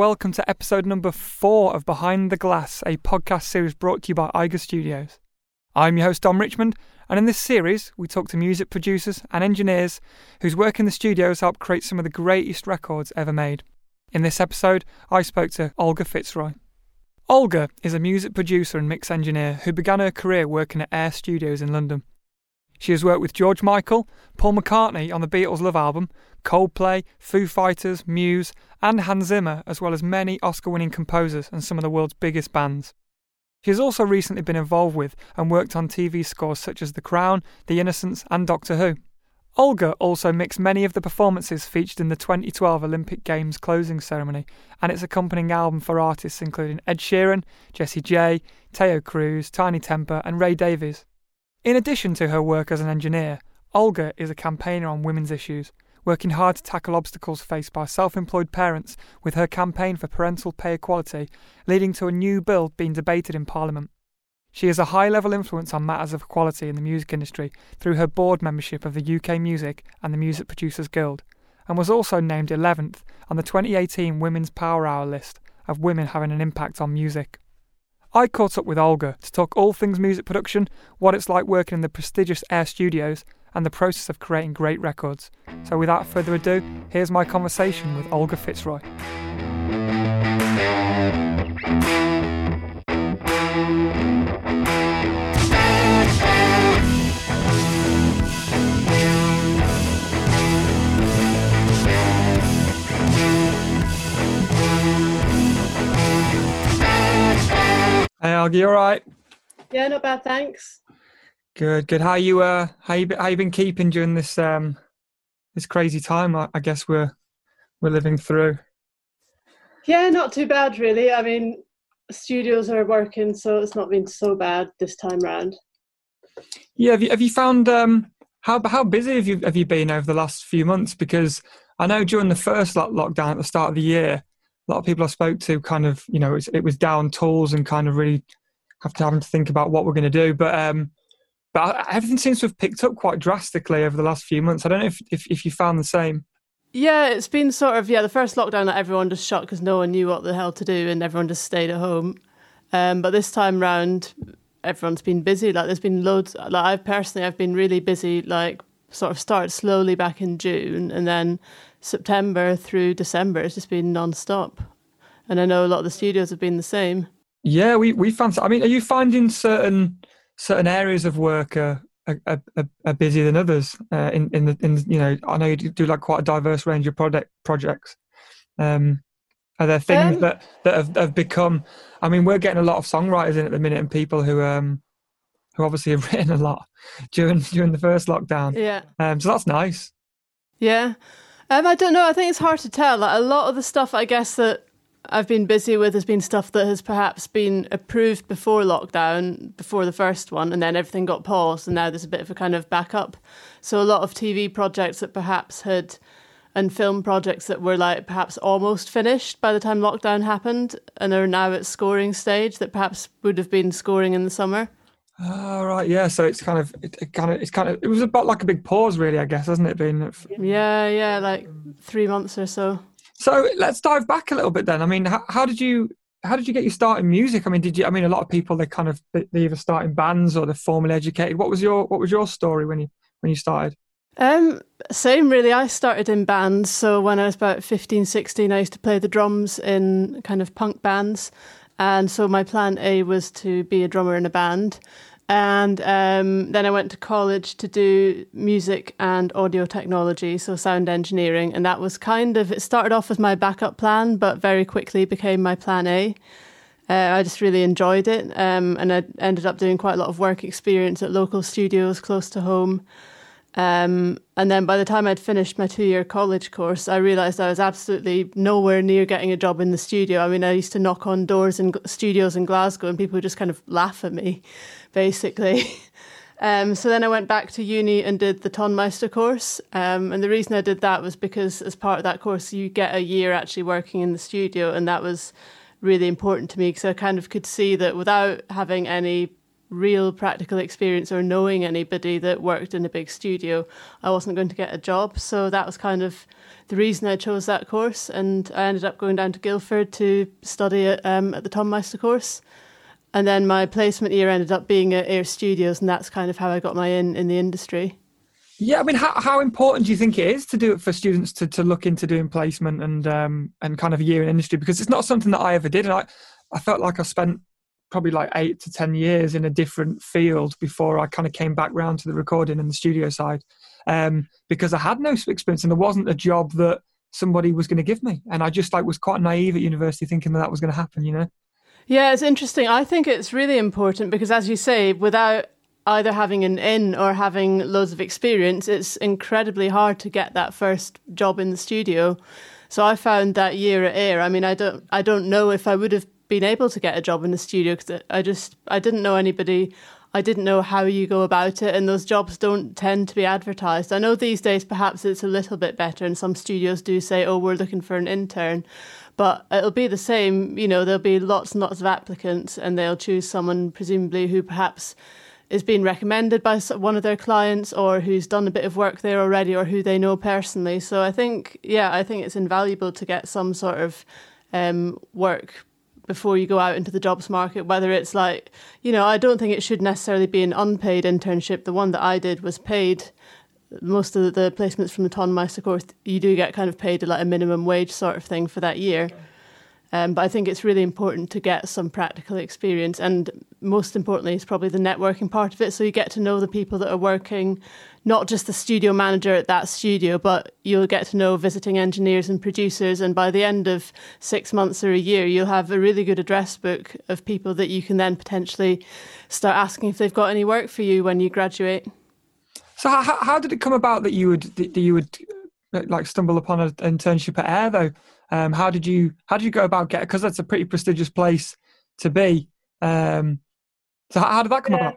welcome to episode number four of Behind the Glass, a podcast series brought to you by Eiger Studios. I'm your host, Dom Richmond, and in this series, we talk to music producers and engineers whose work in the studios helped create some of the greatest records ever made. In this episode, I spoke to Olga Fitzroy. Olga is a music producer and mix engineer who began her career working at Air Studios in London. She has worked with George Michael, Paul McCartney on the Beatles' Love album, Coldplay, Foo Fighters, Muse, and Hans Zimmer, as well as many Oscar winning composers and some of the world's biggest bands. She has also recently been involved with and worked on TV scores such as The Crown, The Innocents, and Doctor Who. Olga also mixed many of the performances featured in the 2012 Olympic Games closing ceremony and its accompanying album for artists including Ed Sheeran, Jessie J, Taio Cruz, Tinie Tempah, and Ray Davies. In addition to her work as an engineer, Olga is a campaigner on women's issues, working hard to tackle obstacles faced by self employed parents with her campaign for parental pay equality, leading to a new bill being debated in Parliament. She has a high level influence on matters of equality in the music industry through her board membership of the UK Music and the Music Producers Guild, and was also named 11th on the 2018 Women's Power Hour list of women having an impact on music. I caught up with Olga to talk all things music production, what it's like working in the prestigious Air Studios, and the process of creating great records. So, without further ado, here's my conversation with Olga Fitzroy. Hey, Olga, you all right? Yeah, not bad, thanks. Good, good. How you uh how you how you been keeping during this um this crazy time I, I guess we're we're living through? Yeah, not too bad really. I mean, studios are working, so it's not been so bad this time round. Yeah, have you have you found um how how busy have you have you been over the last few months? Because I know during the first lockdown at the start of the year, a lot of people I spoke to kind of, you know, it was, it was down tools and kind of really have to having to think about what we're going to do. But um, but everything seems to have picked up quite drastically over the last few months. I don't know if if, if you found the same. Yeah, it's been sort of yeah. The first lockdown, that everyone just shut because no one knew what the hell to do, and everyone just stayed at home. Um, but this time round, everyone's been busy. Like there's been loads. Like I've personally, I've been really busy. Like sort of started slowly back in June, and then September through December, it's just been non-stop. And I know a lot of the studios have been the same. Yeah, we we found. I mean, are you finding certain certain areas of work are are, are, are busier than others? Uh, in in the in you know, I know you do like quite a diverse range of project projects. Um, are there things um, that that have, have become? I mean, we're getting a lot of songwriters in at the minute, and people who um who obviously have written a lot during during the first lockdown. Yeah. Um, so that's nice. Yeah. Um, I don't know. I think it's hard to tell. Like, a lot of the stuff, I guess, that I've been busy with has been stuff that has perhaps been approved before lockdown, before the first one, and then everything got paused, and now there's a bit of a kind of backup. So a lot of TV projects that perhaps had, and film projects that were like perhaps almost finished by the time lockdown happened, and are now at scoring stage that perhaps would have been scoring in the summer. Oh, right, yeah. So it's kind of, it, it, kind of, it's kind of, it was about like a big pause, really, I guess, hasn't it been? Yeah, yeah, like three months or so. So let's dive back a little bit then. I mean, how, how did you, how did you get your start in music? I mean, did you? I mean, a lot of people they kind of they either start in bands or they're formally educated. What was your, what was your story when you when you started? Um, same really. I started in bands. So when I was about 15, 16, I used to play the drums in kind of punk bands. And so my plan A was to be a drummer in a band. And um, then I went to college to do music and audio technology, so sound engineering. And that was kind of, it started off as my backup plan, but very quickly became my plan A. Uh, I just really enjoyed it. Um, and I ended up doing quite a lot of work experience at local studios close to home. Um, and then by the time I'd finished my two year college course, I realised I was absolutely nowhere near getting a job in the studio. I mean, I used to knock on doors in studios in Glasgow and people would just kind of laugh at me, basically. um, so then I went back to uni and did the Tonmeister course. Um, and the reason I did that was because as part of that course, you get a year actually working in the studio. And that was really important to me because I kind of could see that without having any real practical experience or knowing anybody that worked in a big studio, I wasn't going to get a job. So that was kind of the reason I chose that course. And I ended up going down to Guildford to study at, um, at the Tonmeister course. And then my placement year ended up being at Air Studios, and that's kind of how I got my in in the industry. Yeah, I mean, how, how important do you think it is to do it for students to, to look into doing placement and um, and kind of a year in industry? Because it's not something that I ever did, and I I felt like I spent probably like eight to ten years in a different field before I kind of came back round to the recording and the studio side, um, because I had no experience and there wasn't a job that somebody was going to give me, and I just like was quite naive at university thinking that that was going to happen, you know. Yeah, it's interesting. I think it's really important because, as you say, without either having an in or having loads of experience, it's incredibly hard to get that first job in the studio. So I found that year at Air. I mean, I don't, I don't know if I would have been able to get a job in the studio because I just, I didn't know anybody. I didn't know how you go about it, and those jobs don't tend to be advertised. I know these days perhaps it's a little bit better, and some studios do say, "Oh, we're looking for an intern," but it'll be the same. You know, there'll be lots and lots of applicants, and they'll choose someone presumably who perhaps is being recommended by one of their clients or who's done a bit of work there already or who they know personally. So I think, yeah, I think it's invaluable to get some sort of um, work before you go out into the jobs market, whether it's like, you know, I don't think it should necessarily be an unpaid internship. The one that I did was paid most of the placements from the Tonmeister course, you do get kind of paid like a minimum wage sort of thing for that year. Um, but I think it's really important to get some practical experience, and most importantly, is probably the networking part of it. So you get to know the people that are working, not just the studio manager at that studio, but you'll get to know visiting engineers and producers. And by the end of six months or a year, you'll have a really good address book of people that you can then potentially start asking if they've got any work for you when you graduate. So how, how did it come about that you would that you would uh, like stumble upon an internship at Air though? Um, how did you how did you go about getting? Because that's a pretty prestigious place to be. Um, so how, how did that come yeah. about?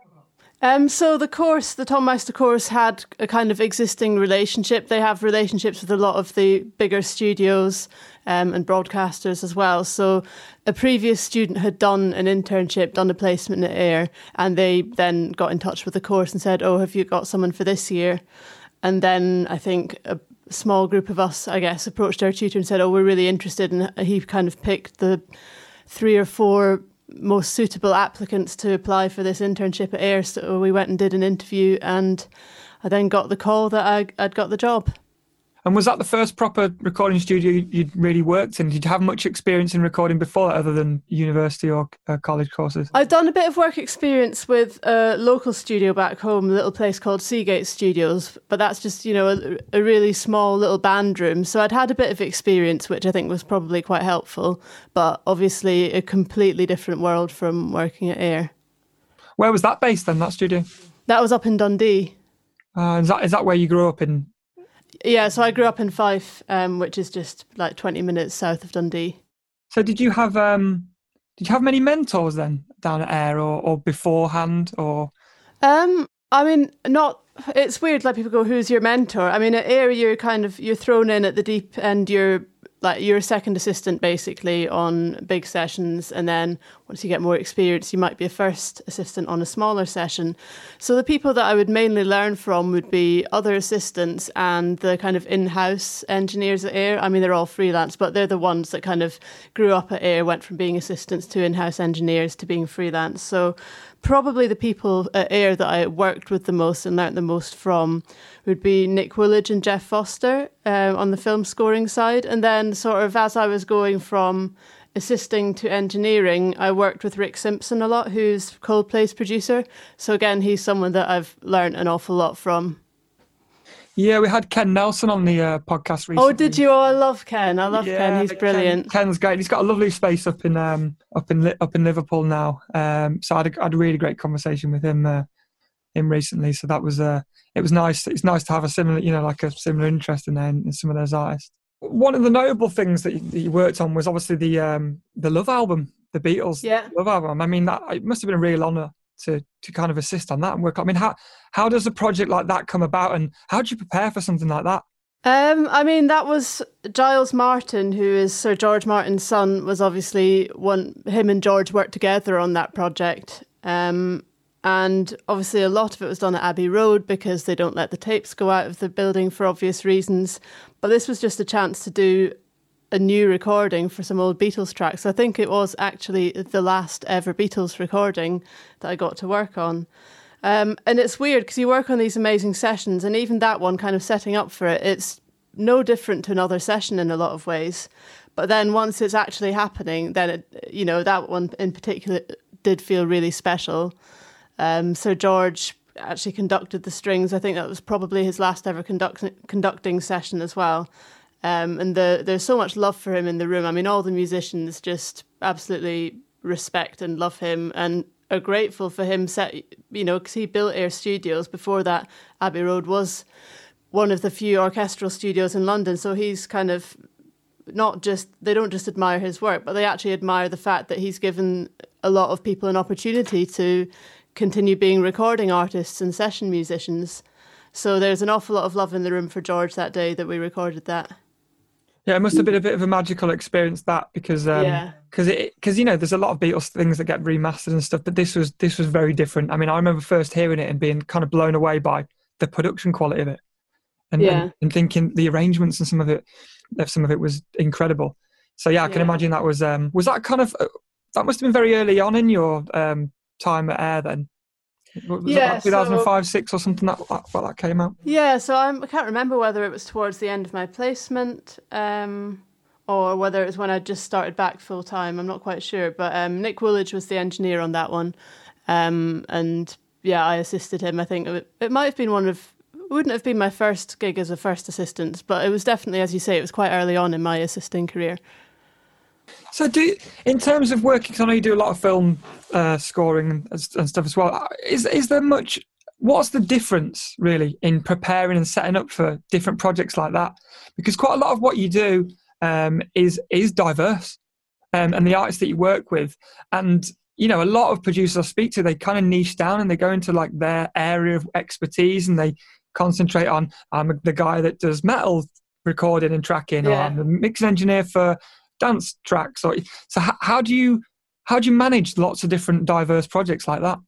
Um, so the course, the Tonmeister course, had a kind of existing relationship. They have relationships with a lot of the bigger studios um, and broadcasters as well. So a previous student had done an internship, done a placement at Air, and they then got in touch with the course and said, "Oh, have you got someone for this year?" And then I think a small group of us, I guess, approached our tutor and said, "Oh, we're really interested," and he kind of picked the three or four most suitable applicants to apply for this internship at Air. So we went and did an interview, and I then got the call that I, I'd got the job. And was that the first proper recording studio you'd really worked in? Did you have much experience in recording before that, other than university or uh, college courses? I've done a bit of work experience with a local studio back home, a little place called Seagate Studios, but that's just, you know, a, a really small little band room. So I'd had a bit of experience, which I think was probably quite helpful, but obviously a completely different world from working at Air. Where was that based then, that studio? That was up in Dundee. Uh, is that is that where you grew up in yeah, so I grew up in Fife, um, which is just like 20 minutes south of Dundee. So did you have um, did you have many mentors then down at Air or, or beforehand or? Um, I mean, not. It's weird. Like people go, "Who's your mentor?" I mean, at Air, you're kind of you're thrown in at the deep end. You're like you're a second assistant basically on big sessions and then once you get more experience you might be a first assistant on a smaller session. So the people that i would mainly learn from would be other assistants and the kind of in-house engineers at air. I mean they're all freelance but they're the ones that kind of grew up at air went from being assistants to in-house engineers to being freelance. So probably the people at air that i worked with the most and learnt the most from would be Nick Wollage and Geoff Foster um, on the film scoring side. And then, sort of, as I was going from assisting to engineering, I worked with Rik Simpson a lot, who's Coldplay's producer. So, again, he's someone that I've learned an awful lot from. Yeah, we had Ken Nelson on the uh, podcast recently. Oh, did you? Oh, I love Ken. I love yeah, Ken. He's brilliant. Ken, Ken's great. He's got a lovely space up in um, up in up in Liverpool now. Um, so I had, a, I had a really great conversation with him uh, him recently. So that was uh, it was nice. It's nice to have a similar, you know, like a similar interest in, in some of those artists. One of the notable things that you, that you worked on was obviously the um, the Love album, the Beatles yeah. Love album. I mean, that it must have been a real honour to to kind of assist on that and work. I mean, how how does a project like that come about, and how do you prepare for something like that? Um, I mean, that was Giles Martin, who is Sir George Martin's son, was obviously one. Him and George worked together on that project. Um, and obviously, a lot of it was done at Abbey Road because they don't let the tapes go out of the building for obvious reasons. But this was just a chance to do a new recording for some old Beatles tracks. I think it was actually the last ever Beatles recording that I got to work on. Um, and it's weird because you work on these amazing sessions, and even that one kind of setting up for it, it's no different to another session in a lot of ways. But then once it's actually happening, then it, you know, that one in particular did feel really special. Um, Sir George actually conducted the strings. I think that was probably his last ever conduct- conducting session as well. Um, and the, there's so much love for him in the room. I mean, all the musicians just absolutely respect and love him and are grateful for him. Set, you know, because he built Air Studios before that. Abbey Road was one of the few orchestral studios in London, so he's kind of not just they don't just admire his work, but they actually admire the fact that he's given a lot of people an opportunity to continue being recording artists and session musicians. So there's an awful lot of love in the room for George that day that we recorded that. Yeah, it must have been a bit of a magical experience that because um, yeah. cause it because you know there's a lot of Beatles things that get remastered and stuff, but this was this was very different. I mean, I remember first hearing it and being kind of blown away by the production quality of it, and yeah. and, and thinking the arrangements and some of it, some of it was incredible. So yeah, I can yeah. imagine that was um was that kind of uh, that must have been very early on in your um time at Air then? Was yeah, 2005, so, six or something that, that well, that came out. Yeah, so I'm, I can not remember whether it was towards the end of my placement um, or whether it was when I just started back full time. I'm not quite sure, but um, Nick Wollage was the engineer on that one, um, and yeah, I assisted him. I think it, it might have been one of wouldn't have been my first gig as a first assistant, but it was definitely, as you say, it was quite early on in my assisting career. So, do in terms of working, because I know you do a lot of film uh, scoring and, and stuff as well. Is is there much? What's the difference really in preparing and setting up for different projects like that? Because quite a lot of what you do um, is is diverse, um, and the artists that you work with, and you know, a lot of producers I speak to, they kind of niche down and they go into like their area of expertise and they concentrate on I'm the guy that does metal recording and tracking, yeah. or I'm the mixing engineer for dance tracks. Or, so how, how do you how do you manage lots of different diverse projects like that?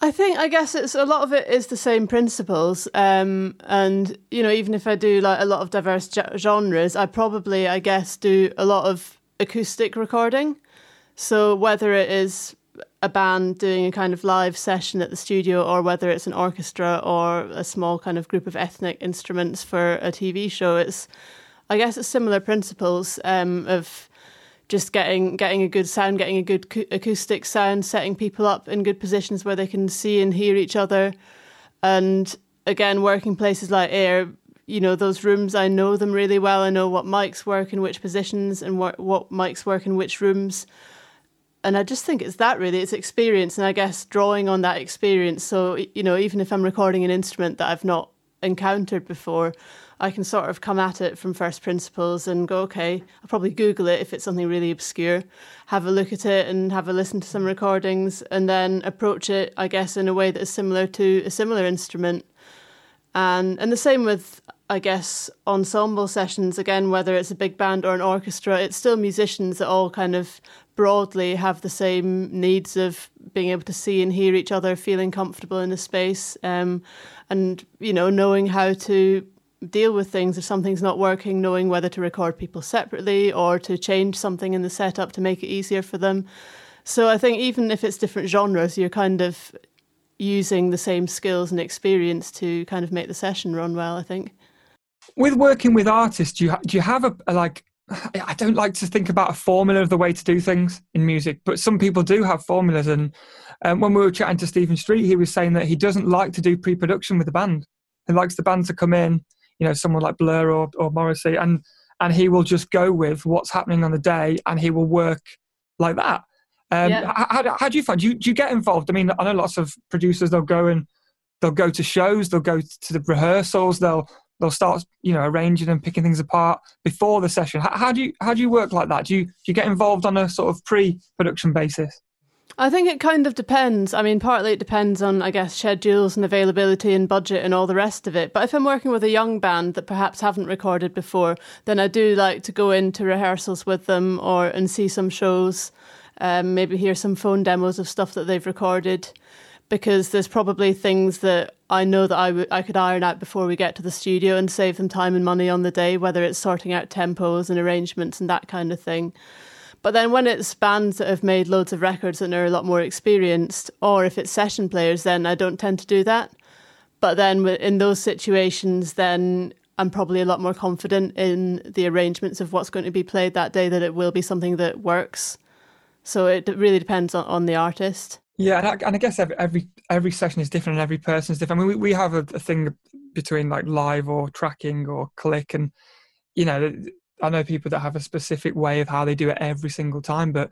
I think I guess it's a lot of it is the same principles, um, and you know even if I do like a lot of diverse genres, I probably I guess do a lot of acoustic recording. So whether it is a band doing a kind of live session at the studio, or whether it's an orchestra or a small kind of group of ethnic instruments for a TV show, it's I guess it's similar principles um, of just getting getting a good sound, getting a good acoustic sound, setting people up in good positions where they can see and hear each other, and again working places like air. You know those rooms. I know them really well. I know what mics work in which positions and what what mics work in which rooms. And I just think it's that really. It's experience, and I guess drawing on that experience. So you know, even if I'm recording an instrument that I've not encountered before, I can sort of come at it from first principles and go, okay, I'll probably Google it if it's something really obscure, have a look at it and have a listen to some recordings, and then approach it, I guess, in a way that is similar to a similar instrument. And and the same with, I guess, ensemble sessions. Again, whether it's a big band or an orchestra, it's still musicians that all kind of broadly have the same needs of being able to see and hear each other, feeling comfortable in a space, um, and you know, knowing how to deal with things if something's not working, knowing whether to record people separately or to change something in the setup to make it easier for them. So I think even if it's different genres, you're kind of using the same skills and experience to kind of make the session run well. I think. With working with artists, do you do you have a, a like? I don't like to think about a formula of the way to do things in music, but some people do have formulas. And um, when we were chatting to Stephen Street, he was saying that he doesn't like to do pre-production with the band. He likes the band to come in, you know someone like Blur or, or Morrissey, and and he will just go with what's happening on the day, and he will work like that. Um, yeah. how, how, how, do you find? Do you, do you get involved? I mean, I know lots of producers. They'll go and they'll go to shows. They'll go to the rehearsals. They'll they'll start you know arranging and picking things apart before the session. How, how do you how do you work like that? Do you do you get involved on a sort of pre-production basis? I think it kind of depends. I mean, partly it depends on, I guess, schedules and availability and budget and all the rest of it. But if I'm working with a young band that perhaps haven't recorded before, then I do like to go into rehearsals with them or and see some shows, um, maybe hear some phone demos of stuff that they've recorded. because there's probably things that I know that I, w- I could iron out before we get to the studio and save them time and money on the day, whether it's sorting out tempos and arrangements and that kind of thing. But then when it's bands that have made loads of records and are a lot more experienced, or if it's session players, then I don't tend to do that. But then in those situations, then I'm probably a lot more confident in the arrangements of what's going to be played that day that it will be something that works. So it really depends on, on the artist. Yeah, and I, guess every, every, every session is different and every person is different. I mean, we, we have a, a thing between like live or tracking or click, and you know, I know people that have a specific way of how they do it every single time, but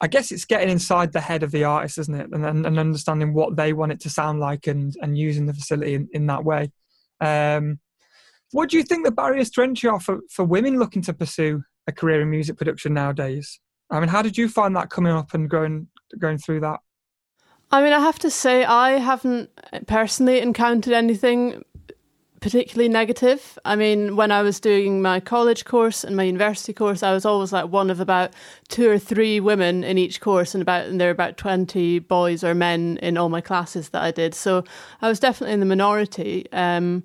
I guess it's getting inside the head of the artist, isn't it, and and, and understanding what they want it to sound like, and and using the facility in, in that way. Um, what do you think the barriers to entry are for, for women looking to pursue a career in music production nowadays? I mean, how did you find that coming up and going going through that? I mean, I have to say, I haven't personally encountered anything particularly negative. I mean, when I was doing my college course and my university course, I was always like one of about two or three women in each course, and about and there were about twenty boys or men in all my classes that I did. So I was definitely in the minority. Um,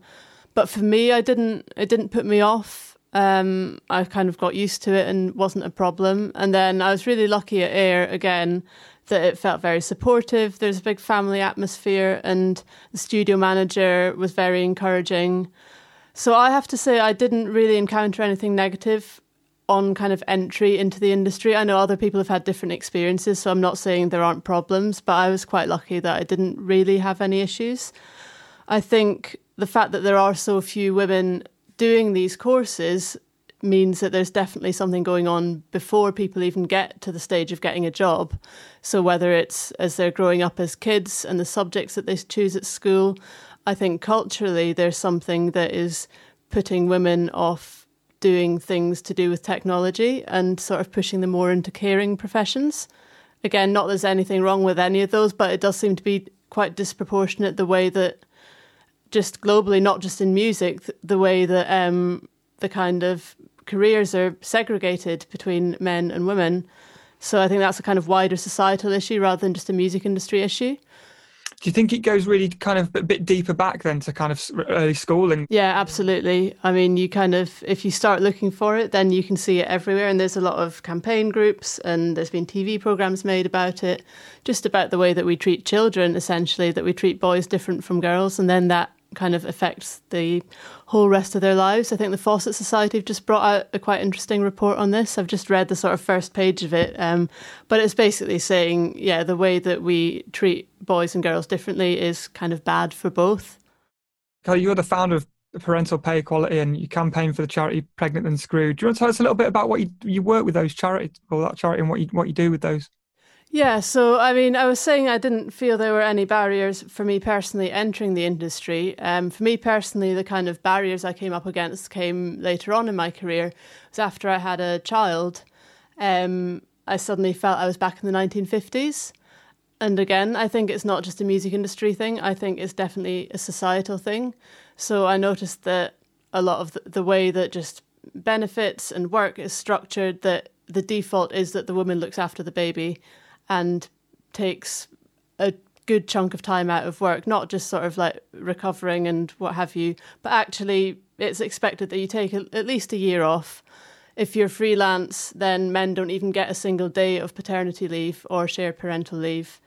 but for me, I didn't. It didn't put me off. Um, I kind of got used to it and wasn't a problem. And then I was really lucky at Air again that it felt very supportive. There's a big family atmosphere, and the studio manager was very encouraging. So I have to say, I didn't really encounter anything negative on kind of entry into the industry. I know other people have had different experiences, so I'm not saying there aren't problems, but I was quite lucky that I didn't really have any issues. I think the fact that there are so few women doing these courses means that there's definitely something going on before people even get to the stage of getting a job. So, whether it's as they're growing up as kids and the subjects that they choose at school, I think culturally there's something that is putting women off doing things to do with technology and sort of pushing them more into caring professions. Again, not there's anything wrong with any of those, but it does seem to be quite disproportionate the way that just globally, not just in music, the way that um, the kind of careers are segregated between men and women. So I think that's a kind of wider societal issue rather than just a music industry issue. Do you think it goes really kind of a bit deeper back then to kind of early schooling? Yeah, absolutely. I mean, you kind of, if you start looking for it, then you can see it everywhere. And there's a lot of campaign groups and there's been TV programs made about it, just about the way that we treat children, essentially, that we treat boys different from girls. And then that kind of affects the whole rest of their lives. I think the Fawcett Society have just brought out a quite interesting report on this. I've just read the sort of first page of it, um, but it's basically saying, yeah, the way that we treat boys and girls differently is kind of bad for both. Kelly, you're the founder of Parental Pay Equality and you campaign for the charity Pregnant Then Screwed. Do you want to tell us a little bit about what you, you work with those charities or that charity and what you, what you do with those? Yeah, so I mean, I was saying I didn't feel there were any barriers for me personally entering the industry. Um, for me personally, the kind of barriers I came up against came later on in my career. It was after I had a child. Um, I suddenly felt I was back in the 1950s. And again, I think it's not just a music industry thing, I think it's definitely a societal thing. So I noticed that a lot of the, the way that just benefits and work is structured, that the default is that the woman looks after the baby and takes a good chunk of time out of work, not just sort of like recovering and what have you, but actually it's expected that you take a, at least a year off. If you're freelance, then men don't even get a single day of paternity leave or shared parental leave.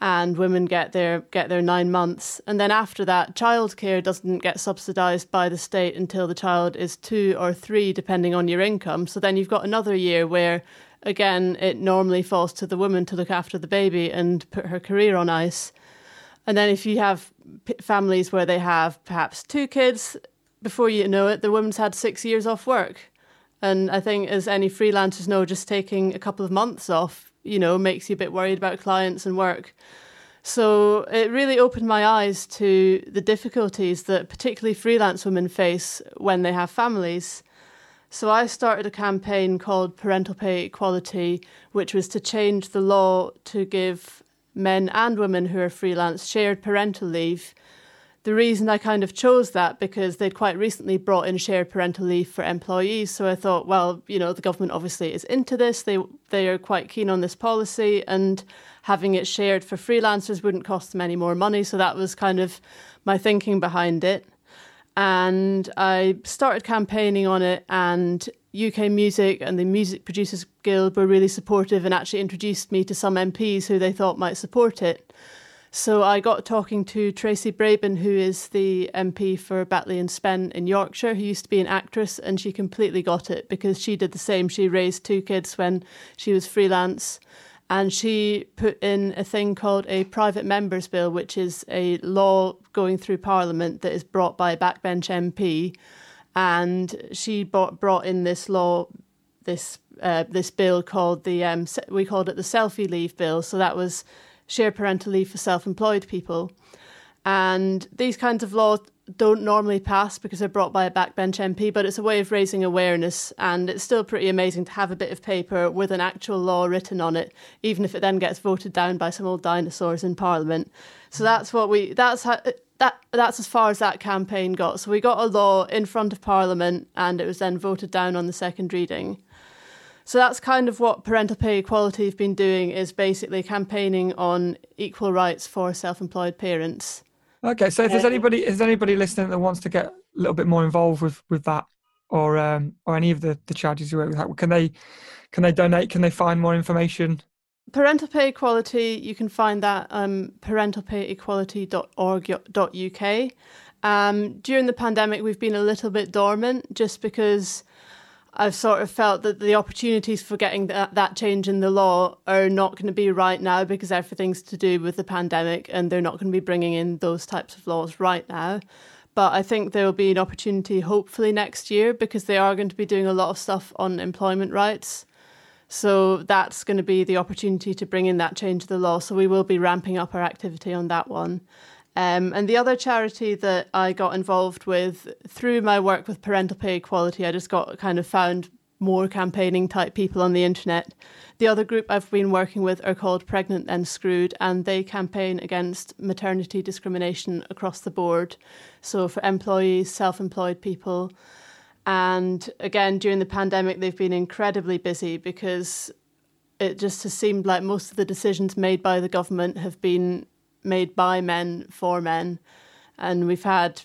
And women get their get their nine months, and then after that, childcare doesn't get subsidised by the state until the child is two or three, depending on your income. So then you've got another year where again, it normally falls to the woman to look after the baby and put her career on ice. And then if you have p- families where they have perhaps two kids, before you know it, the woman's had six years off work. And I think, as any freelancers know, just taking a couple of months off, you know, makes you a bit worried about clients and work. So it really opened my eyes to the difficulties that particularly freelance women face when they have families. So I started a campaign called Parental Pay Equality, which was to change the law to give men and women who are freelance shared parental leave. the reason I kind of chose that because they'd quite recently brought in shared parental leave for employees. So I thought, well, you know, the government obviously is into this. They they are quite keen on this policy, and having it shared for freelancers wouldn't cost them any more money. So that was kind of my thinking behind it. And I started campaigning on it, and UK Music and the Music Producers Guild were really supportive and actually introduced me to some MPs who they thought might support it. So I got talking to Tracy Brabin, who is the MP for Batley and Spen in Yorkshire, who used to be an actress, and she completely got it because she did the same. She raised two kids when she was freelance, and she put in a thing called a private members bill, which is a law going through Parliament that is brought by a backbench MP, and she brought, brought in this law, this uh, this bill called the um, we called it the selfie leave bill. So that was share parental leave for self employed people. And these kinds of laws don't normally pass because they're brought by a backbench MP, but it's a way of raising awareness. And it's still pretty amazing to have a bit of paper with an actual law written on it, even if it then gets voted down by some old dinosaurs in Parliament. So that's what we, that's how, that that's as far as that campaign got. So we got a law in front of Parliament, and it was then voted down on the second reading. So that's kind of what parental pay equality have been doing is basically campaigning on equal rights for self-employed parents. Okay, so if there's anybody is anybody listening that wants to get a little bit more involved with with that or um or any of the the charities you work with, can they can they donate? Can they find more information? Parental pay equality, you can find that um parentalpayequality.org.uk. Um, during the pandemic, we've been a little bit dormant just because I've sort of felt that the opportunities for getting that, that change in the law are not going to be right now because everything's to do with the pandemic and they're not going to be bringing in those types of laws right now. But I think there will be an opportunity hopefully next year because they are going to be doing a lot of stuff on employment rights. So that's going to be the opportunity to bring in that change to the law. So we will be ramping up our activity on that one. Um, and the other charity that I got involved with through my work with parental pay equality, I just got kind of found more campaigning type people on the internet. The other group I've been working with are called Pregnant Then Screwed, and they campaign against maternity discrimination across the board. So for employees, self employed people. And again, during the pandemic, they've been incredibly busy because it just has seemed like most of the decisions made by the government have been made by men for men. And we've had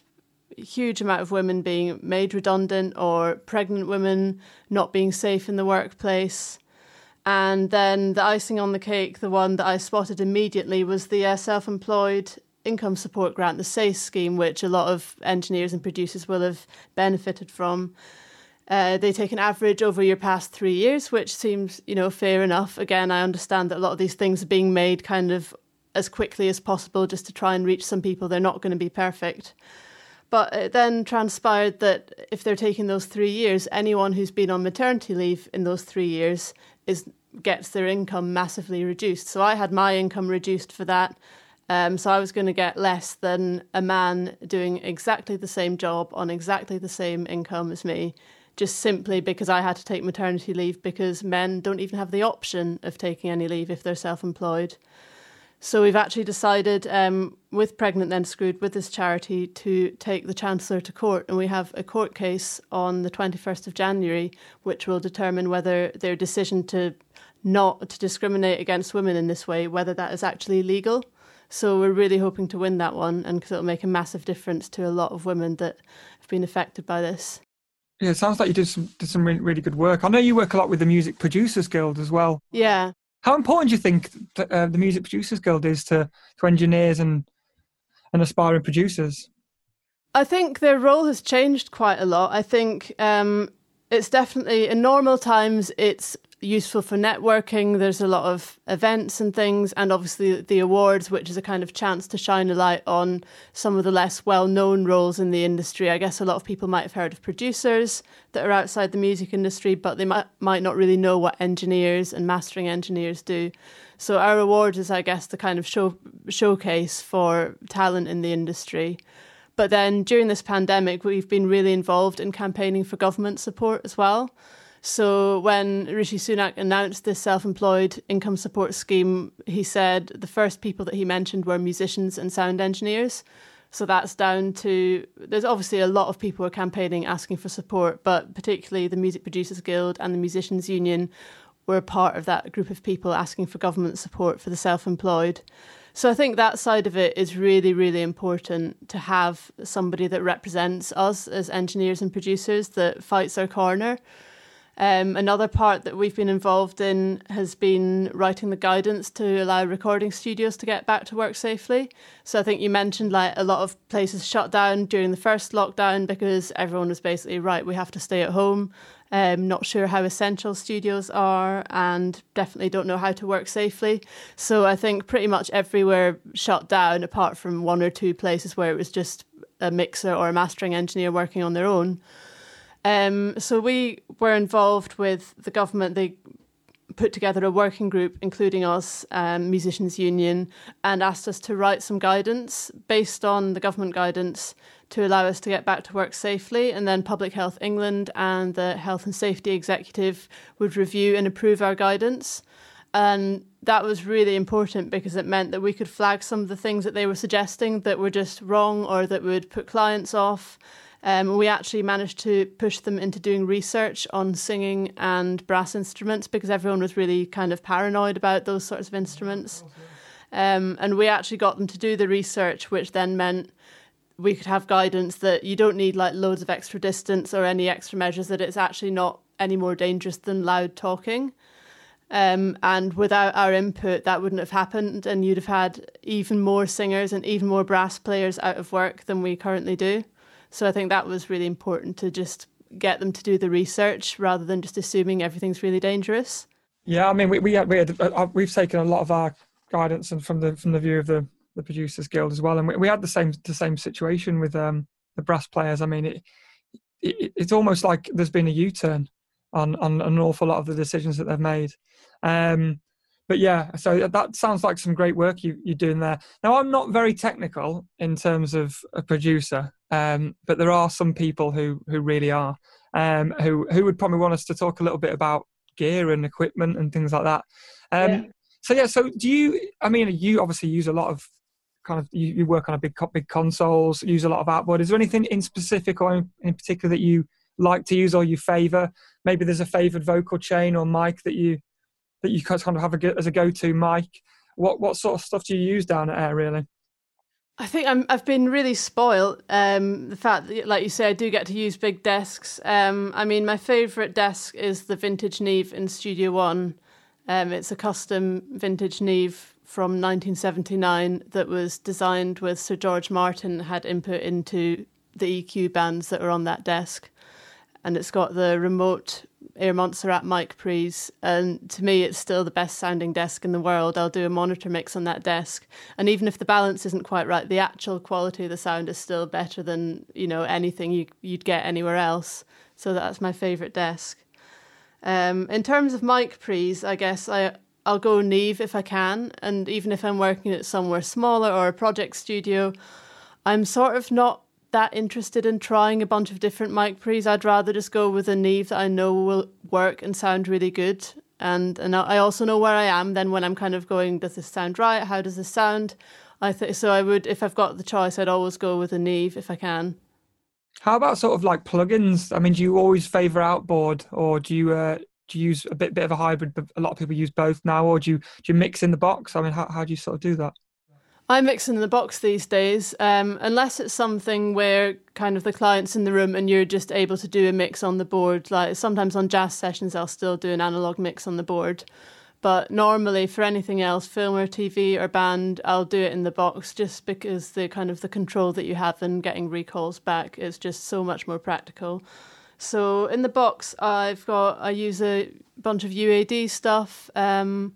a huge amount of women being made redundant or pregnant women not being safe in the workplace. And then the icing on the cake, the one that I spotted immediately, was the uh, self employed income support grant, the SACE scheme, which a lot of engineers and producers will have benefited from. Uh, they take an average over your past three years, which seems, you know, fair enough. Again, I understand that a lot of these things are being made kind of as quickly as possible just to try and reach some people. They're not going to be perfect. But it then transpired that if they're taking those three years, anyone who's been on maternity leave in those three years is gets their income massively reduced. So I had my income reduced for that. Um, so I was going to get less than a man doing exactly the same job on exactly the same income as me, just simply because I had to take maternity leave because men don't even have the option of taking any leave if they're self employed. So we've actually decided um, with Pregnant Then Screwed, with this charity, to take the Chancellor to court. And we have a court case on the 21st of January, which will determine whether their decision to not to discriminate against women in this way, whether that is actually legal. So we're really hoping to win that one, and because it'll make a massive difference to a lot of women that have been affected by this. Yeah, it sounds like you did some did some really, really good work. I know you work a lot with the Music Producers Guild as well. Yeah, how important do you think the, uh, the Music Producers Guild is to, to engineers and, and aspiring producers? I think their role has changed quite a lot. I think um, it's definitely, in normal times, it's useful for networking. There's a lot of events and things, and obviously the awards, which is a kind of chance to shine a light on some of the less well known roles in the industry. I guess a lot of people might have heard of producers that are outside the music industry, but they might, might not really know what engineers and mastering engineers do. So our award is, I guess, the kind of show, showcase for talent in the industry. But then during this pandemic, we've been really involved in campaigning for government support as well. So when Rishi Sunak announced this self-employed income support scheme, he said the first people that he mentioned were musicians and sound engineers. So that's down to there's obviously a lot of people who are campaigning asking for support, but particularly the Music Producers Guild and the Musicians Union were part of that group of people asking for government support for the self employed. So I think that side of it is really, really important to have somebody that represents us as engineers and producers that fights our corner. Um, another part that we've been involved in has been writing the guidance to allow recording studios to get back to work safely. So I think you mentioned like a lot of places shut down during the first lockdown because everyone was basically right. We have to stay at home. Um, not sure how essential studios are, and definitely don't know how to work safely. So I think pretty much everywhere shut down, apart from one or two places where it was just a mixer or a mastering engineer working on their own. Um, so we were involved with the government. They put together a working group, including us, um, Musicians Union, and asked us to write some guidance based on the government guidance to allow us to get back to work safely. And then Public Health England and the Health and Safety Executive would review and approve our guidance. And that was really important because it meant that we could flag some of the things that they were suggesting that were just wrong or that would put clients off. Um, we actually managed to push them into doing research on singing and brass instruments because everyone was really kind of paranoid about those sorts of instruments. Um, and we actually got them to do the research, which then meant we could have guidance that you don't need like loads of extra distance or any extra measures, that it's actually not any more dangerous than loud talking. Um, and without our input, that wouldn't have happened, and you'd have had even more singers and even more brass players out of work than we currently do. So I think that was really important to just get them to do the research rather than just assuming everything's really dangerous. Yeah, I mean, we we, had, we had, uh, we've taken a lot of our guidance and from the from the view of the the producers guild as well, and we, we had the same the same situation with um, the brass players. I mean, it, it it's almost like there's been a U turn on on an awful lot of the decisions that they've made. Um, but yeah, so that sounds like some great work you, you're doing there. Now, I'm not very technical in terms of a producer, um, but there are some people who who really are, um, who who would probably want us to talk a little bit about gear and equipment and things like that. Um, yeah. So yeah, so do you? I mean, you obviously use a lot of kind of you, you work on a big big consoles, use a lot of outboard. Is there anything in specific or in, in particular that you like to use or you favour? Maybe there's a favoured vocal chain or mic that you that you kind of have a, as a go-to mic. What what sort of stuff do you use down at Air really? I think I'm, I've been really spoiled. Um, the fact that, like you say, I do get to use big desks. Um, I mean, my favourite desk is the vintage Neve in Studio One. Um, it's a custom vintage Neve from 1979 that was designed with Sir George Martin had input into the EQ bands that are on that desk, and it's got the remote Air Montserrat mic pre's, and to me, it's still the best sounding desk in the world. I'll do a monitor mix on that desk, and even if the balance isn't quite right, the actual quality of the sound is still better than you know anything you, would get anywhere else. So that's my favourite desk. Um, in terms of mic pre's, I guess I I'll go Neve if I can, and even if I'm working at somewhere smaller or a project studio, I'm sort of not that interested in trying a bunch of different mic pre's. I'd rather just go with a Neve that I know will work and sound really good. And and I also know where I am then when I'm kind of going, does this sound right? How does this sound? I think so. I would, if I've got the choice, I'd always go with a Neve if I can. How about sort of like plugins? I mean, do you always favour outboard, or do you uh, do you use a bit bit of a hybrid? But a lot of people use both now, or do you do you mix in the box? I mean, how how do you sort of do that? I mix in the box these days, um, unless it's something where kind of the client's in the room and you're just able to do a mix on the board. Like sometimes on jazz sessions, I'll still do an analog mix on the board. But normally, for anything else, film or TV or band, I'll do it in the box just because the kind of the control that you have in getting recalls back is just so much more practical. So in the box, I've got I use a bunch of UAD stuff. Um,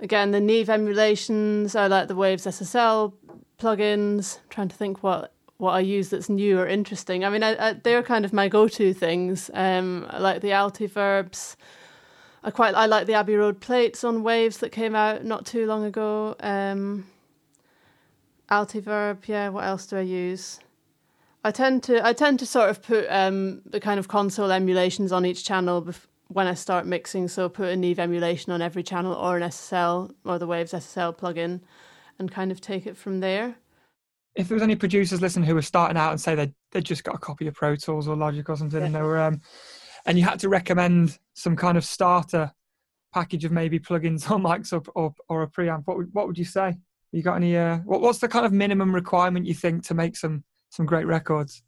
Again, the Neve emulations, I like the Waves SSL plugins. I'm trying to think what what I use that's new or interesting. I mean, I, I, they're kind of my go-to things. Um, I like the Altiverbs. I quite I like the Abbey Road plates on Waves that came out not too long ago. Um, Altiverb, yeah. What else do I use? I tend to I tend to sort of put um, the kind of console emulations on each channel when I start mixing, so put a Neve emulation on every channel or an SSL or the Waves SSL plugin and kind of take it from there. if there was any producers listening who were starting out and say they they just got a copy of Pro Tools or Logic or something, yeah. and they were um, and you had to recommend some kind of starter package of maybe plugins or mics or or, or a preamp, what would what would you say? You got any? Uh, what, what's the kind of minimum requirement you think to make some some great records?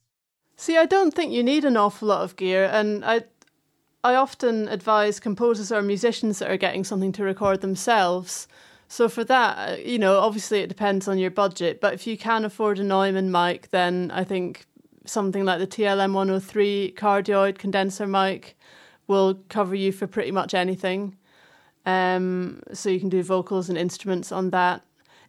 See, I don't think you need an awful lot of gear, and I I often advise composers or musicians that are getting something to record themselves. So for that, you know, obviously it depends on your budget, but if you can afford a Neumann mic, then I think something like the TLM 103 cardioid condenser mic will cover you for pretty much anything. Um, so you can do vocals and instruments on that.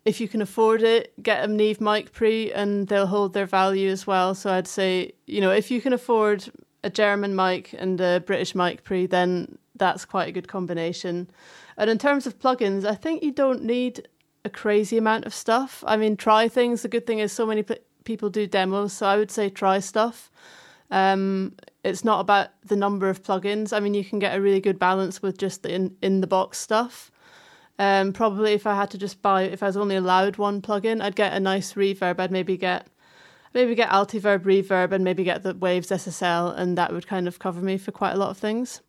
If you can afford it, get a Neve mic pre and they'll hold their value as well. So I'd say, you know, if you can afford a German mic and a British mic pre, then that's quite a good combination. And in terms of plugins, I think you don't need a crazy amount of stuff. I mean, try things. The good thing is so many people do demos, so I would say try stuff. Um, it's not about the number of plugins. I mean, you can get a really good balance with just the in, in the box stuff. Um, probably if I had to just buy, if I was only allowed one plugin, I'd get a nice reverb. I'd maybe get maybe get Altiverb Reverb and maybe get the Waves SSL, and that would kind of cover me for quite a lot of things.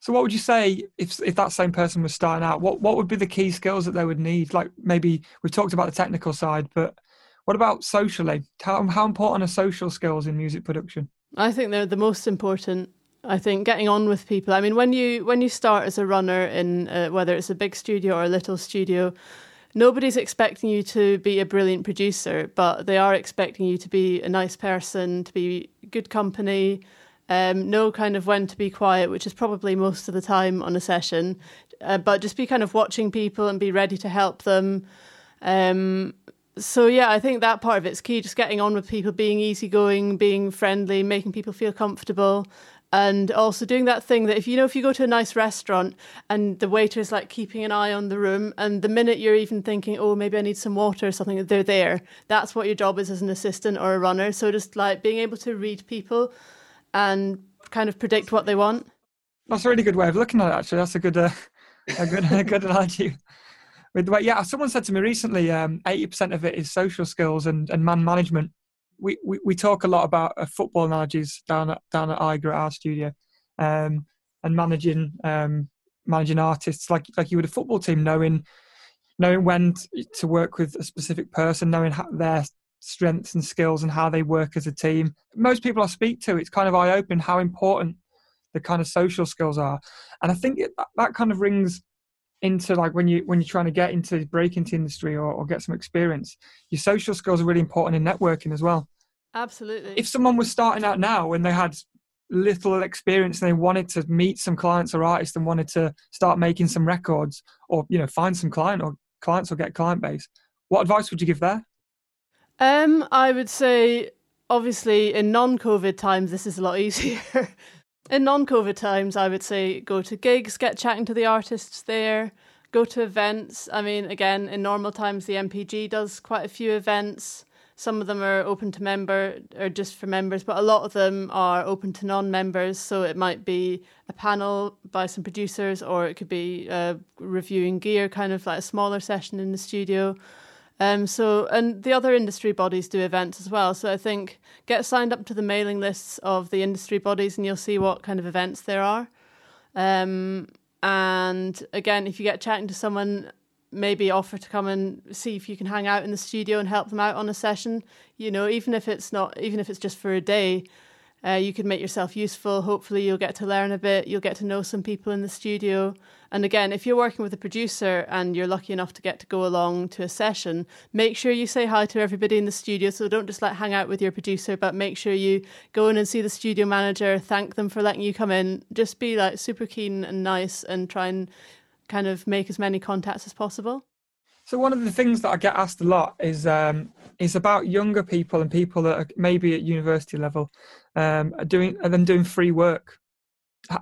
So, what would you say if if that same person was starting out? What what would be the key skills that they would need? Like maybe we've talked about the technical side, but what about socially? How how important are social skills in music production? I think they're the most important. I think getting on with people. I mean, when you when you start as a runner in uh, whether it's a big studio or a little studio, nobody's expecting you to be a brilliant producer, but they are expecting you to be a nice person, to be good company, um, know kind of when to be quiet, which is probably most of the time on a session, uh, but just be kind of watching people and be ready to help them. Um, so yeah, I think that part of it's key. Just getting on with people, being easygoing, being friendly, making people feel comfortable, and also doing that thing that if you know if you go to a nice restaurant and the waiter is like keeping an eye on the room and the minute you're even thinking oh maybe i need some water or something they're there. That's what your job is as an assistant or a runner. So just like being able to read people and kind of predict what they want. That's a really good way of looking at it actually. That's a good uh, a good a good analogy with the way yeah someone said to me recently um, 80% of it is social skills and, and man management we, we, talk a lot about uh, football analogies down at down at Eiger at our studio, um, and managing um, managing artists. Like like you would a football team, knowing knowing when to work with a specific person, knowing how, their strengths and skills and how they work as a team. Most people I speak to, it's kind of eye open how important the kind of social skills are, and I think it, that, that kind of rings into like when you when you're trying to get into break into industry or, or get some experience your social skills are really important in networking as well absolutely if someone was starting out now and they had little experience and they wanted to meet some clients or artists and wanted to start making some records or you know find some client or clients or get client base what advice would you give there um i would say obviously in non-covid times this is a lot easier in non-COVID times, I would say go to gigs, get chatting to the artists there, go to events. I mean, again, in normal times, the MPG does quite a few events. Some of them are open to member or just for members, but a lot of them are open to non-members. So it might be a panel by some producers, or it could be uh, reviewing gear, kind of like a smaller session in the studio. Um, so, and the other industry bodies do events as well. So I think get signed up to the mailing lists of the industry bodies, and you'll see what kind of events there are. Um, and again, if you get chatting to someone, maybe offer to come and see if you can hang out in the studio and help them out on a session. You know, even if it's not, even if it's just for a day, uh, you can make yourself useful. Hopefully, you'll get to learn a bit. You'll get to know some people in the studio. And again, if you're working with a producer and you're lucky enough to get to go along to a session, make sure you say hi to everybody in the studio. So don't just like hang out with your producer, but make sure you go in and see the studio manager, thank them for letting you come in. Just be like super keen and nice and try and kind of make as many contacts as possible. So one of the things that I get asked a lot is um, is about younger people and people that are maybe at university level um, are doing and then doing free work.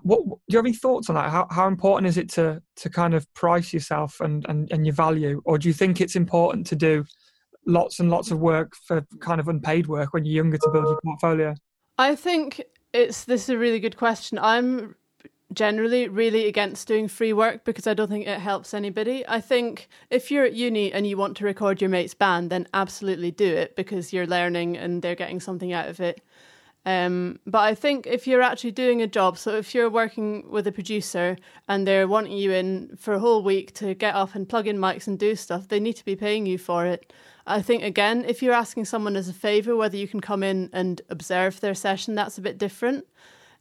What do you have any thoughts on that? How how important is it to to kind of price yourself and, and, and your value, or do you think it's important to do lots and lots of work for kind of unpaid work when you're younger to build your portfolio? I think it's this is a really good question. I'm generally really against doing free work because I don't think it helps anybody. I think if you're at uni and you want to record your mate's band, then absolutely do it because you're learning and they're getting something out of it. Um, but I think if you're actually doing a job, so if you're working with a producer and they're wanting you in for a whole week to get up and plug in mics and do stuff, they need to be paying you for it. I think, again, if you're asking someone as a favour whether you can come in and observe their session, that's a bit different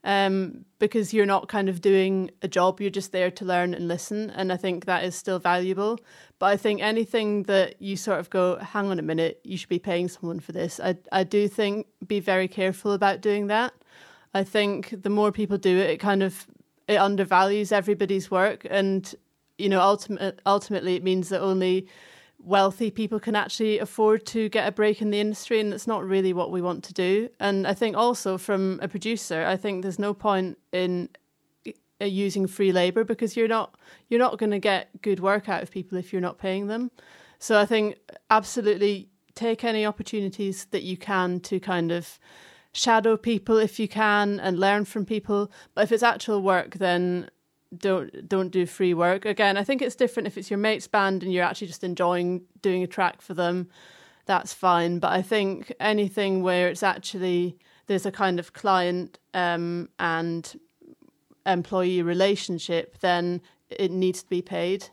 um, because you're not kind of doing a job, you're just there to learn and listen. And I think that is still valuable. But I think anything that you sort of go, hang on a minute, you should be paying someone for this. I, I do think be very careful about doing that. I think the more people do it, it kind of it undervalues everybody's work, and you know, ultimate, ultimately, it means that only wealthy people can actually afford to get a break in the industry and it's not really what we want to do. And i think also from a producer i think there's no point in uh, using free labor because you're not you're not going to get good work out of people if you're not paying them. So i think absolutely take any opportunities that you can to kind of shadow people if you can and learn from people. But if it's actual work then don't don't do free work. Again, I think it's different if it's your mate's band and you're actually just enjoying doing a track for them. That's fine. But I think anything where it's actually there's a kind of client um, and employee relationship, then it needs to be paid.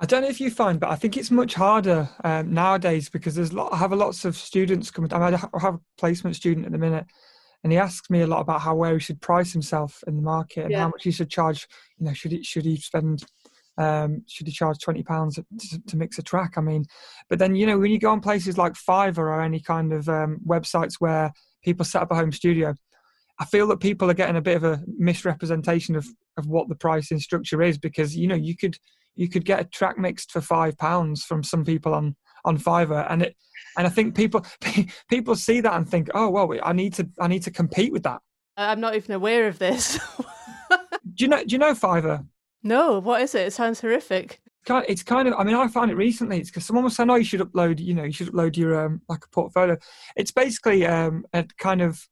I don't know if you find, but I think it's much harder um, nowadays because there's lot, I have lots of students coming. I, have a placement student at the minute, and he asks me a lot about how where he should price himself in the market and yeah. how much he should charge. You know, should he should he spend um, should he charge twenty pounds to, to, mix a track? I mean, but then you know when you go on places like Fiverr or any kind of um, websites where people set up a home studio, I feel that people are getting a bit of a misrepresentation of of what the pricing structure is because you know you could you could get a track mixed for five pounds from some people on on Fiverr, and it and I think people people see that and think, oh well, I need to I need to compete with that. I'm not even aware of this. do you know Do you know Fiverr? No, what is it? It sounds horrific. It's kind of. I mean, I found it recently. It's because someone was saying, "Oh, you should upload. You know, you should upload your um, like a portfolio." It's basically um, a kind of.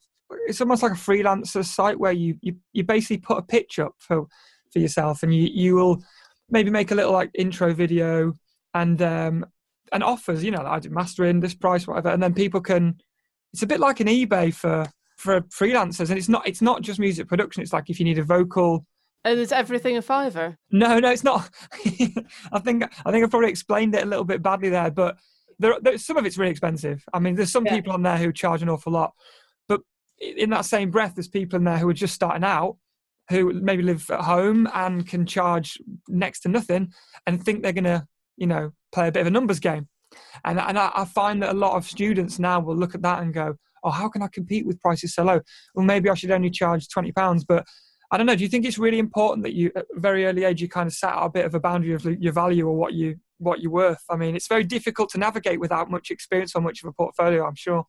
It's almost like a freelancer site where you you, you basically put a pitch up for for yourself, and you you will maybe make a little like intro video, and um, and offers, you know, I do mastering this price, whatever, and then people can. It's a bit like an eBay for for freelancers, and it's not it's not just music production. It's like if you need a vocal. And is everything a Fiverr? No, no, it's not. I think I think I probably explained it a little bit badly there, but there, there some of it's really expensive. I mean, there's some yeah. people on there who charge an awful lot, but in that same breath, there's people in there who are just starting out, who maybe live at home and can charge next to nothing, and think they're gonna you know, play a bit of a numbers game. And, and I, I find that a lot of students now will look at that and go, oh, how can I compete with prices so low? Well, maybe I should only charge £20. But I don't know. Do you think it's really important that you, at a very early age, you kind of set out a bit of a boundary of your value or what you what you're worth? I mean, it's very difficult to navigate without much experience or much of a portfolio. I'm sure.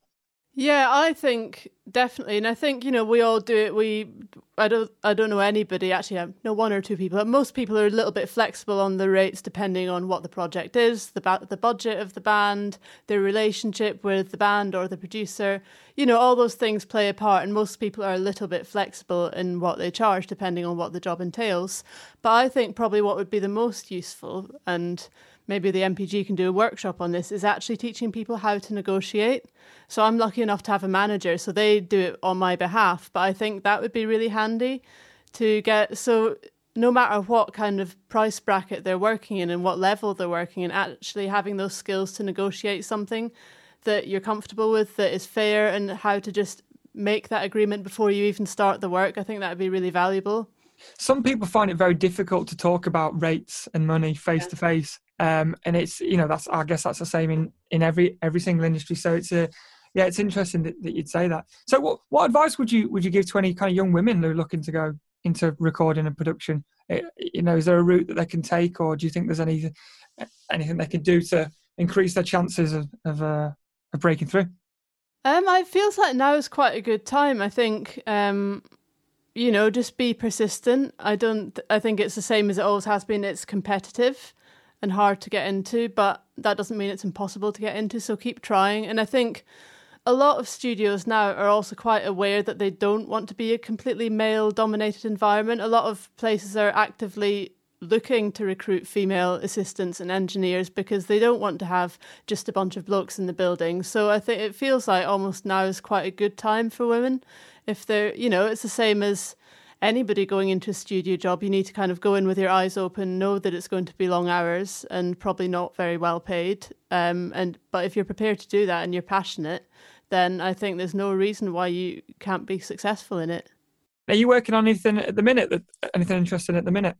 Yeah, I think definitely, and I think you know we all do it. We, I don't, I don't know anybody actually. I know one or two people, but most people are a little bit flexible on the rates depending on what the project is, the ba- the budget of the band, their relationship with the band or the producer. You know, all those things play a part, and most people are a little bit flexible in what they charge depending on what the job entails. But I think probably what would be the most useful and maybe the MPG can do a workshop on this, is actually teaching people how to negotiate. So I'm lucky enough to have a manager, so they do it on my behalf. But I think that would be really handy to get. So no matter what kind of price bracket they're working in and what level they're working in, actually having those skills to negotiate something that you're comfortable with, that is fair, and how to just make that agreement before you even start the work, I think that would be really valuable. Some people find it very difficult to talk about rates and money face to face. Um, and it's you know that's I guess that's the same in in every every single industry. So it's a yeah, it's interesting that, that you'd say that. So what what advice would you would you give to any kind of young women who are looking to go into recording and production? It, eh, you know, is there a route that they can take, or do you think there's any anything they can do to increase their chances of of, uh, of breaking through? Um, it feels like now is quite a good time. I think um, you know, just be persistent. I don't. I think it's the same as it always has been. It's competitive and hard to get into, but that doesn't mean it's impossible to get into. So keep trying. And I think a lot of studios now are also quite aware that they don't want to be a completely male dominated environment. A lot of places are actively looking to recruit female assistants and engineers because they don't want to have just a bunch of blokes in the building. So I think it feels like almost now is quite a good time for women. If they're, you know, it's the same as anybody going into a studio job. You need to kind of go in with your eyes open, know that it's going to be long hours and probably not very well paid. Um, and but if you're prepared to do that and you're passionate, then I think there's no reason why you can't be successful in it. Are you working on anything at the minute? That anything interesting at the minute?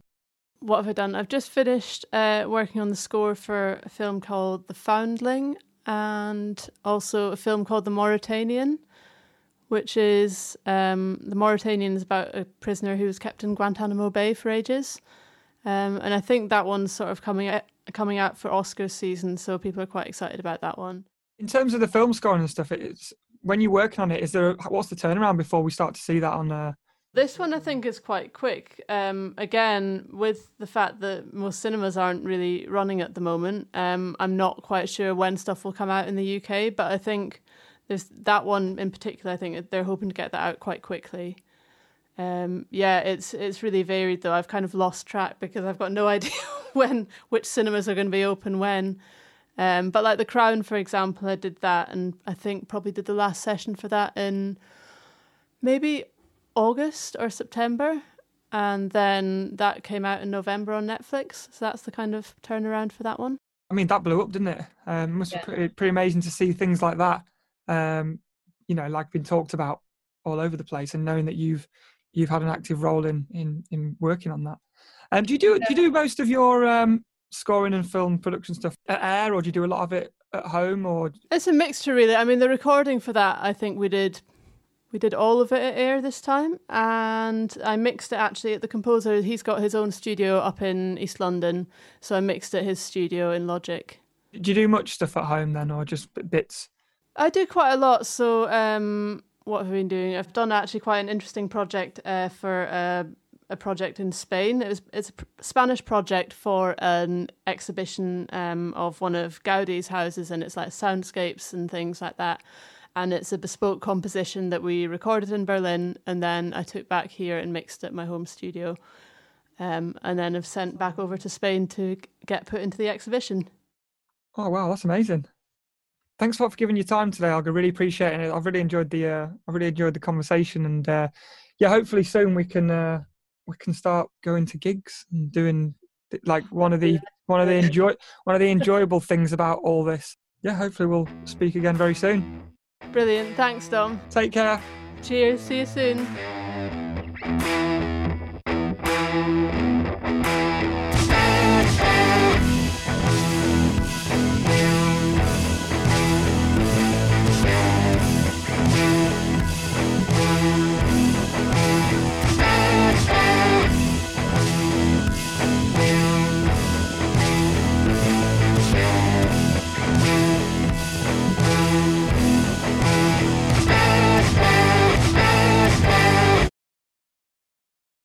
what have I done? I've just finished uh, working on the score for a film called The Foundling and also a film called The Mauritanian, which is um, The Mauritanian is about a prisoner who was kept in Guantanamo Bay for ages. Um, and I think that one's sort of coming out, coming out for Oscar season, so people are quite excited about that one. In terms of the film scoring and stuff, it's when you're working on it. Is there what's the turnaround before we start to see that on uh, this one I think is quite quick. Um, again, with the fact that most cinemas aren't really running at the moment, um, I'm not quite sure when stuff will come out in the UK. But I think there's that one in particular. I think they're hoping to get that out quite quickly. Um, yeah, it's it's really varied though. I've kind of lost track because I've got no idea when which cinemas are going to be open when. Um, but like The Crown, for example, I did that, and I think probably did the last session for that in maybe August or September. And then that came out in November on Netflix. So that's the kind of turnaround for that one. I mean, that blew up, didn't it? Um, must yeah. be pretty, pretty amazing to see things like that. Um, you know, like been talked about all over the place, and knowing that you've you've had an active role in in, in working on that. Um, do you do do you do most of your um, scoring and film production stuff at Air, or do you do a lot of it at home? Or it's a mixture, really. I mean, the recording for that, I think we did we did all of it at Air this time, and I mixed it actually at the composer. He's got his own studio up in East London, so I mixed at his studio in Logic. Do you do much stuff at home then, or just bits? I do quite a lot. So, um, what have I been doing? I've done actually quite an interesting project uh, for uh, a project in Spain. It was it's a Spanish project for an exhibition um, of one of Gaudi's houses, and it's like soundscapes and things like that and it's a bespoke composition that we recorded in Berlin and then I took back here and mixed at my home studio. Um, and then have sent back over to Spain to get put into the exhibition. Oh wow, that's amazing! Thanks a lot for giving your time today, Olga. Really appreciate it. I've really enjoyed the uh, I really enjoyed the conversation, and uh, yeah, hopefully soon we can uh, we can start going to gigs and doing like one of the one of the enjoy one of the enjoyable things about all this. Yeah, hopefully we'll speak again very soon. Brilliant. Thanks, Dom. Take care. Cheers. See you soon.